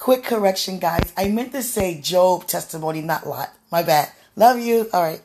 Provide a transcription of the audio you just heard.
Quick correction, guys. I meant to say Job testimony, not Lot. My bad. Love you. All right.